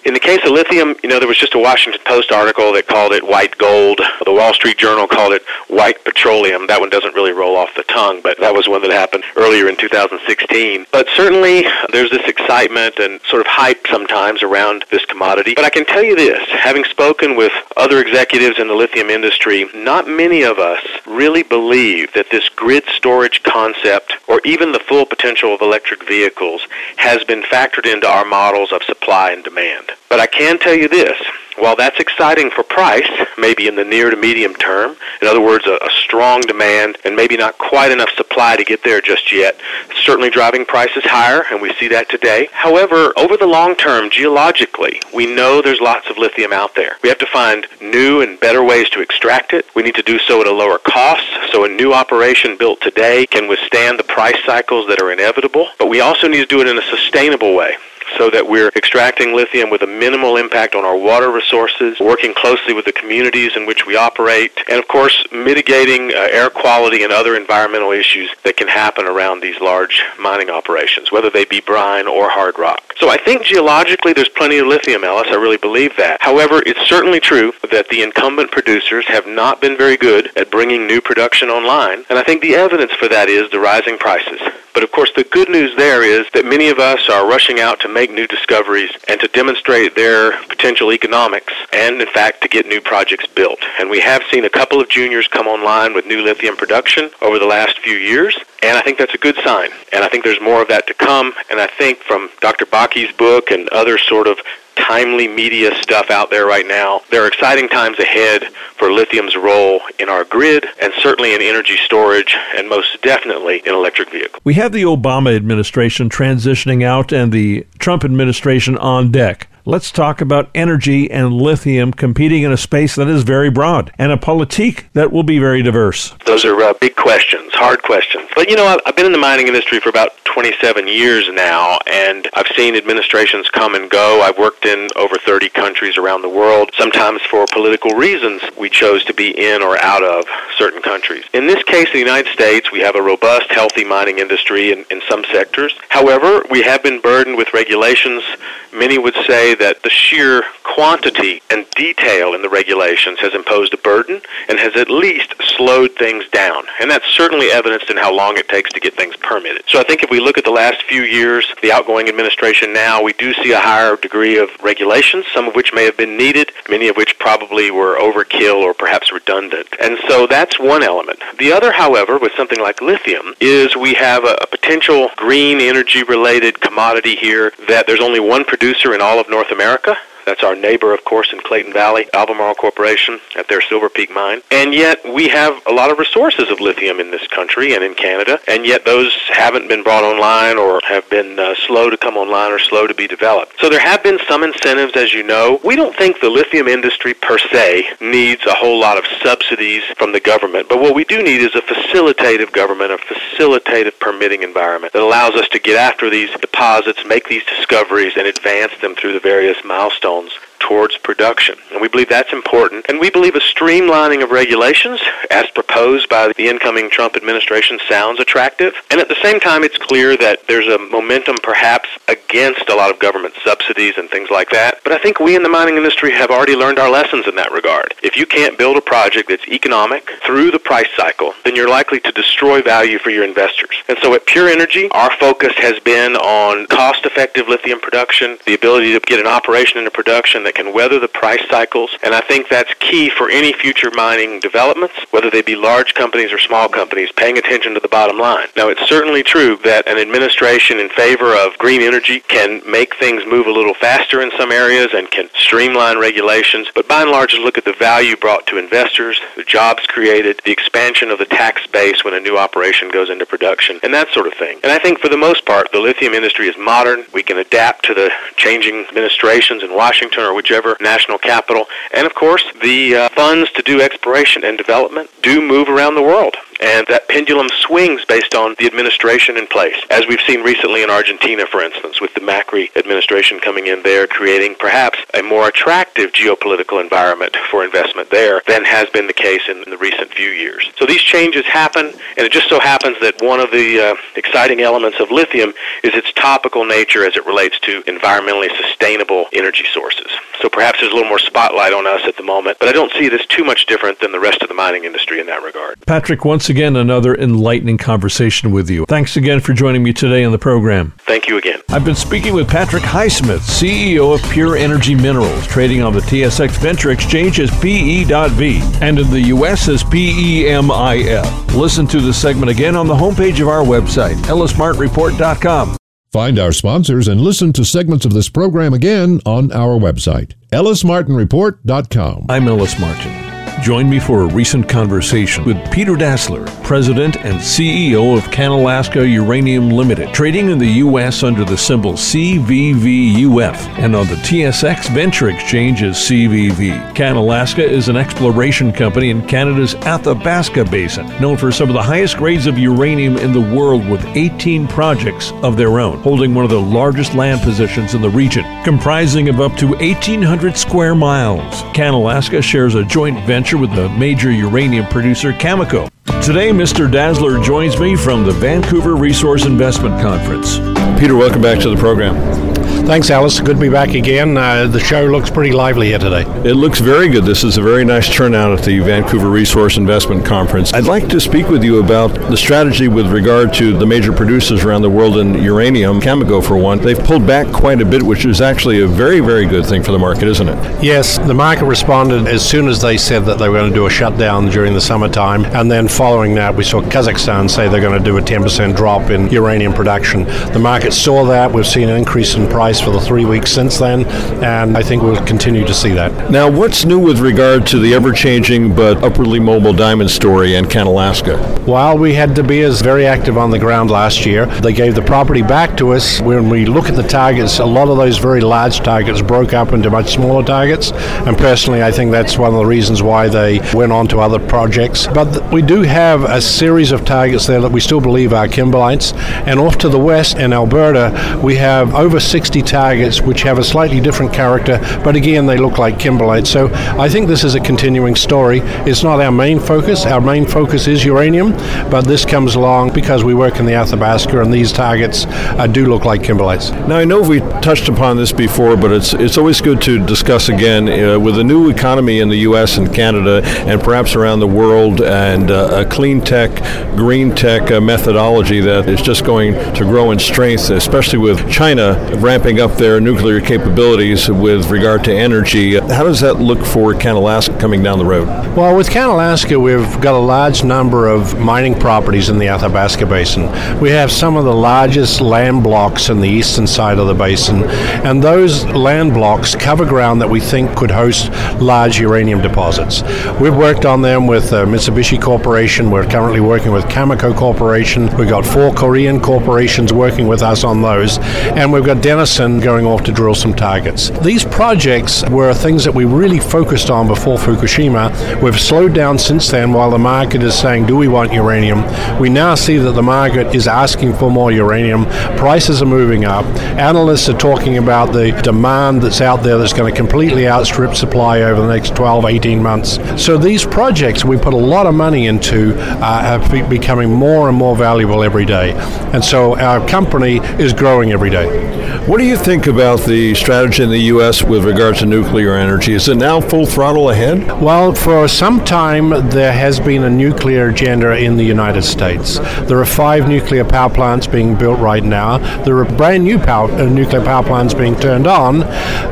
In the case of lithium, you know, there was just a Washington Post article that called it white gold. The Wall Street Journal called it white petroleum. That one doesn't really roll off the tongue, but that was one that happened earlier in 2016. But certainly there's this excitement and sort of hype sometimes around this commodity. But I can tell you this, having spoken with other executives in the lithium industry, not many of us really believe that this grid storage concept or even the full potential of electric vehicles has been factored into our models of supply and demand. But I can tell you this, while that's exciting for price, maybe in the near to medium term, in other words, a, a, strong demand and maybe not quite enough supply to get there just yet, certainly driving prices higher, and we see that today. However, over the long term, geologically, we know there's lots of lithium out there. We have to find new and better ways to extract it. We need to do so at a lower cost, so a new operation built today can withstand the price cycles that are inevitable. But we also need to do it in a sustainable way so that we're extracting lithium with a minimal impact on our water resources, working closely with the communities in which we operate, and of course, mitigating uh, air quality and other environmental issues that can happen around these large mining operations, whether they be brine or hard rock. So I think geologically there's plenty of lithium, Ellis. I really believe that. However, it's certainly true that the incumbent producers have not been very good at bringing new production online, and I think the evidence for that is the rising prices. But of course, the good news there is that many of us are rushing out to make new discoveries and to demonstrate their potential economics and, in fact, to get new projects built. And we have seen a couple of juniors come online with new lithium production over the last few years, and I think that's a good sign. And I think there's more of that to come. And I think from Dr. Bakke's book and other sort of timely media stuff out there right now. There are exciting times ahead for lithium's role in our grid and certainly in energy storage and most definitely in electric vehicles. We have the Obama administration transitioning out and the Trump administration on deck. Let's talk about energy and lithium competing in a space that is very broad and a politique that will be very diverse. Those are uh, big questions, hard questions. But you know, I've been in the mining industry for about 27 years now, and I've seen administrations come and go. I've worked in over 30 countries around the world. Sometimes for political reasons, we chose to be in or out of certain countries. In this case, the United States, we have a robust, healthy mining industry in, in some sectors. However, we have been burdened with regulations. Many would say that the sheer quantity and detail in the regulations has imposed a burden and has at least slowed things down. And that's certainly evidenced in how long it takes to get things permitted. So I think if we look at the last few years, the outgoing administration now, we do see a higher degree of regulations, some of which may have been needed, many of which probably were overkill or perhaps redundant. And so that's one element. The other, however, with something like lithium, is we have a, a potential green energy related commodity here that there's only one producer in all of North America. That's our neighbor, of course, in Clayton Valley, Albemarle Corporation at their Silver Peak mine. And yet we have a lot of resources of lithium in this country and in Canada, and yet those haven't been brought online or have been uh, slow to come online or slow to be developed. So there have been some incentives, as you know. We don't think the lithium industry per se needs a whole lot of subsidies from the government, but what we do need is a facilitative government, a facilitative permitting environment that allows us to get after these deposits, make these discoveries, and advance them through the various milestones pounds towards production. And we believe that's important. And we believe a streamlining of regulations, as proposed by the incoming Trump administration, sounds attractive. And at the same time, it's clear that there's a momentum perhaps against a lot of government subsidies and things like that. But I think we in the mining industry have already learned our lessons in that regard. If you can't build a project that's economic through the price cycle, then you're likely to destroy value for your investors. And so at Pure Energy, our focus has been on cost effective lithium production, the ability to get an operation into production that can weather the price cycles. And I think that's key for any future mining developments, whether they be large companies or small companies, paying attention to the bottom line. Now, it's certainly true that an administration in favor of green energy can make things move a little faster in some areas and can streamline regulations, but by and large, look at the value brought to investors, the jobs created, the expansion of the tax base when a new operation goes into production, and that sort of thing. And I think for the most part, the lithium industry is modern. We can adapt to the changing administrations in Washington or whichever national capital. And of course, the uh, funds to do exploration and development do move around the world and that pendulum swings based on the administration in place, as we've seen recently in Argentina, for instance, with the Macri administration coming in there, creating perhaps a more attractive geopolitical environment for investment there than has been the case in the recent few years. So these changes happen, and it just so happens that one of the uh, exciting elements of lithium is its topical nature as it relates to environmentally sustainable energy sources. So perhaps there's a little more spotlight on us at the moment, but I don't see as too much different than the rest of the mining industry in that regard. Patrick, once again, another enlightening conversation with you. Thanks again for joining me today on the program. Thank you again. I've been speaking with Patrick Highsmith, CEO of Pure Energy Minerals, trading on the TSX Venture Exchange as PE.V and in the US as PEMIF. Listen to the segment again on the homepage of our website, ellismartinreport.com. Find our sponsors and listen to segments of this program again on our website, ellismartinreport.com. I'm Ellis Martin. Join me for a recent conversation with Peter Dasler, President and CEO of Canalaska Uranium Limited, trading in the U.S. under the symbol CVVUF and on the TSX Venture Exchange as CVV. Canalaska is an exploration company in Canada's Athabasca Basin, known for some of the highest grades of uranium in the world with 18 projects of their own, holding one of the largest land positions in the region, comprising of up to 1,800 square miles. Canalaska shares a joint venture with the major uranium producer Cameco. Today, Mr. Dasler joins me from the Vancouver Resource Investment Conference. Peter, welcome back to the program. Thanks, Alice. Good to be back again. Uh, the show looks pretty lively here today. It looks very good. This is a very nice turnout at the Vancouver Resource Investment Conference. I'd like to speak with you about the strategy with regard to the major producers around the world in uranium, Cameco for one. They've pulled back quite a bit, which is actually a very, very good thing for the market, isn't it? Yes, the market responded as soon as they said that they were going to do a shutdown during the summertime. And then following that, we saw Kazakhstan say they're going to do a 10% drop in uranium production. The market saw that. We've seen an increase in price for the three weeks since then, and I think we'll continue to see that. Now, what's new with regard to the ever changing but upwardly mobile diamond story and Canalaska? While we had De Beers very active on the ground last year, they gave the property back to us. When we look at the targets, a lot of those very large targets broke up into much smaller targets, and personally, I think that's one of the reasons why they went on to other projects. But we do have a series of targets there that we still believe are kimberlites, and off to the west in Alberta, we have over 60 targets which have a slightly different character, but again, they look like kimberlite. So I think this is a continuing story. It's not our main focus. Our main focus is uranium, but this comes along because we work in the Athabasca, and these targets uh, do look like kimberlites. Now, I know we touched upon this before, but it's it's always good to discuss again uh, with a new economy in the U.S. and Canada, and perhaps around the world, and uh, a clean tech, green tech uh, methodology that is just going to grow in strength, especially with China ramping up their nuclear capabilities with regard to energy. How does that look for Canalaska coming down the road? Well, with Canalaska, we've got a large number of mining properties in the Athabasca Basin. We have some of the largest land blocks in the eastern side of the basin, and those land blocks cover ground that we think could host large uranium deposits. We've worked on them with uh, Mitsubishi Corporation. We're currently working with Cameco Corporation. We've got four Korean corporations working with us on those, and we've got Dennis and going off to drill some targets. These projects were things that we really focused on before Fukushima. We've slowed down since then while the market is saying, Do we want uranium? We now see that the market is asking for more uranium. Prices are moving up. Analysts are talking about the demand that's out there that's going to completely outstrip supply over the next 12, 18 months. So these projects we put a lot of money into uh, are becoming more and more valuable every day. And so our company is growing every day. What do you think about the strategy in the U.S. with regard to nuclear energy? Is it now full throttle ahead? Well, for some time there has been a nuclear agenda in the United States. There are five nuclear power plants being built right now. There are brand new power, uh, nuclear power plants being turned on,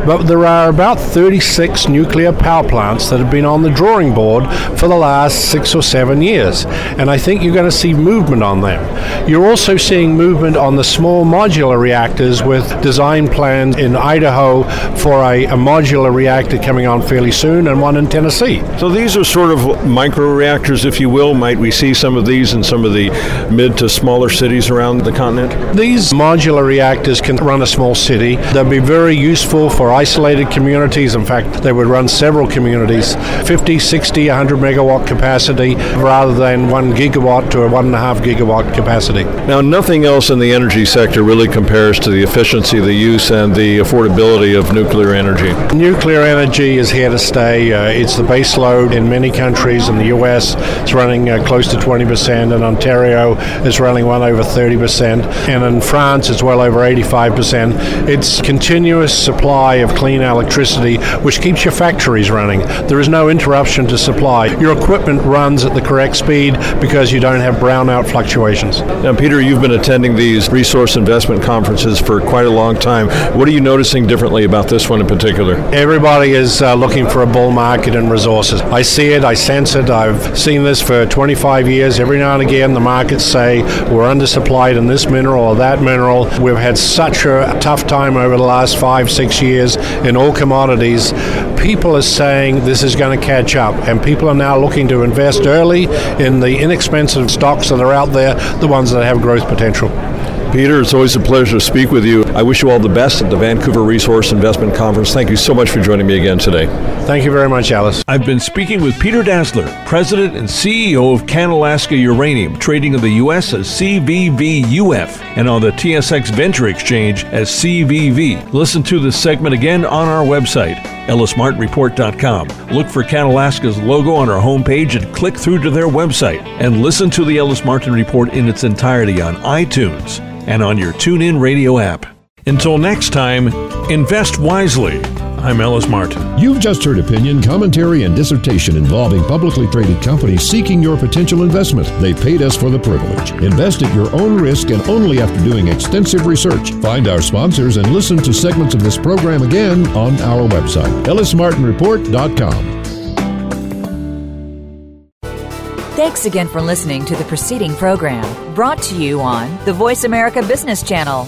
but there are about 36 nuclear power plants that have been on the drawing board for the last six or seven years. And I think you're going to see movement on them. You're also seeing movement on the small modular reactors with design plans in Idaho for a, a modular reactor coming on fairly soon and one in Tennessee. So these are sort of micro reactors, if you will. Might we see some of these in some of the mid to smaller cities around the continent? These modular reactors can run a small city. They'll be very useful for isolated communities. In fact, they would run several communities 50, 60, 100 megawatt capacity rather than one gigawatt to a one and a half gigawatt capacity. Now, nothing else in the energy sector really compares to the efficiency, of the use, and the affordability of nuclear energy. Nuclear energy is here to stay. Uh, it's the base load in many countries. In the US, it's running uh, close to 20%. In Ontario, it's running well over 30%. And in France, it's well over 85%. It's continuous supply of clean electricity, which keeps your factories running. There is no interruption to supply. Your equipment runs at the correct speed because you don't have brownout fluctuations. Now, Peter, you've been attending these resource investment conferences for quite a long time. What are you noticing differently about this one in particular? Everybody is uh, looking for a bull market in resources. I see it, I sense it. I've seen this for 25 years. Every now and again, the markets say we're undersupplied in this mineral or that mineral. We've had such a tough time over the last five, six years in all commodities. People are saying this is going to catch up, and people are now looking to invest early in the inexpensive stocks that are out there, the ones that have growth potential. Peter, it's always a pleasure to speak with you. I wish you all the best at the Vancouver Resource Investment Conference. Thank you so much for joining me again today. Thank you very much, Alice. I've been speaking with Peter Dasler, President and CEO of Canalaska Uranium, trading in the U.S. as CVVUF and on the TSX Venture Exchange as CVV. Listen to this segment again on our website, ellismartinreport.com. Look for Canalaska's logo on our homepage and click through to their website. And listen to the Ellis Martin Report in its entirety on iTunes and on your TuneIn radio app. Until next time, invest wisely. I'm Ellis Martin. You've just heard opinion, commentary, and dissertation involving publicly traded companies seeking your potential investment. They paid us for the privilege. Invest at your own risk and only after doing extensive research. Find our sponsors and listen to segments of this program again on our website, ellismartinreport.com. Thanks again for listening to the preceding program brought to you on the Voice America Business Channel.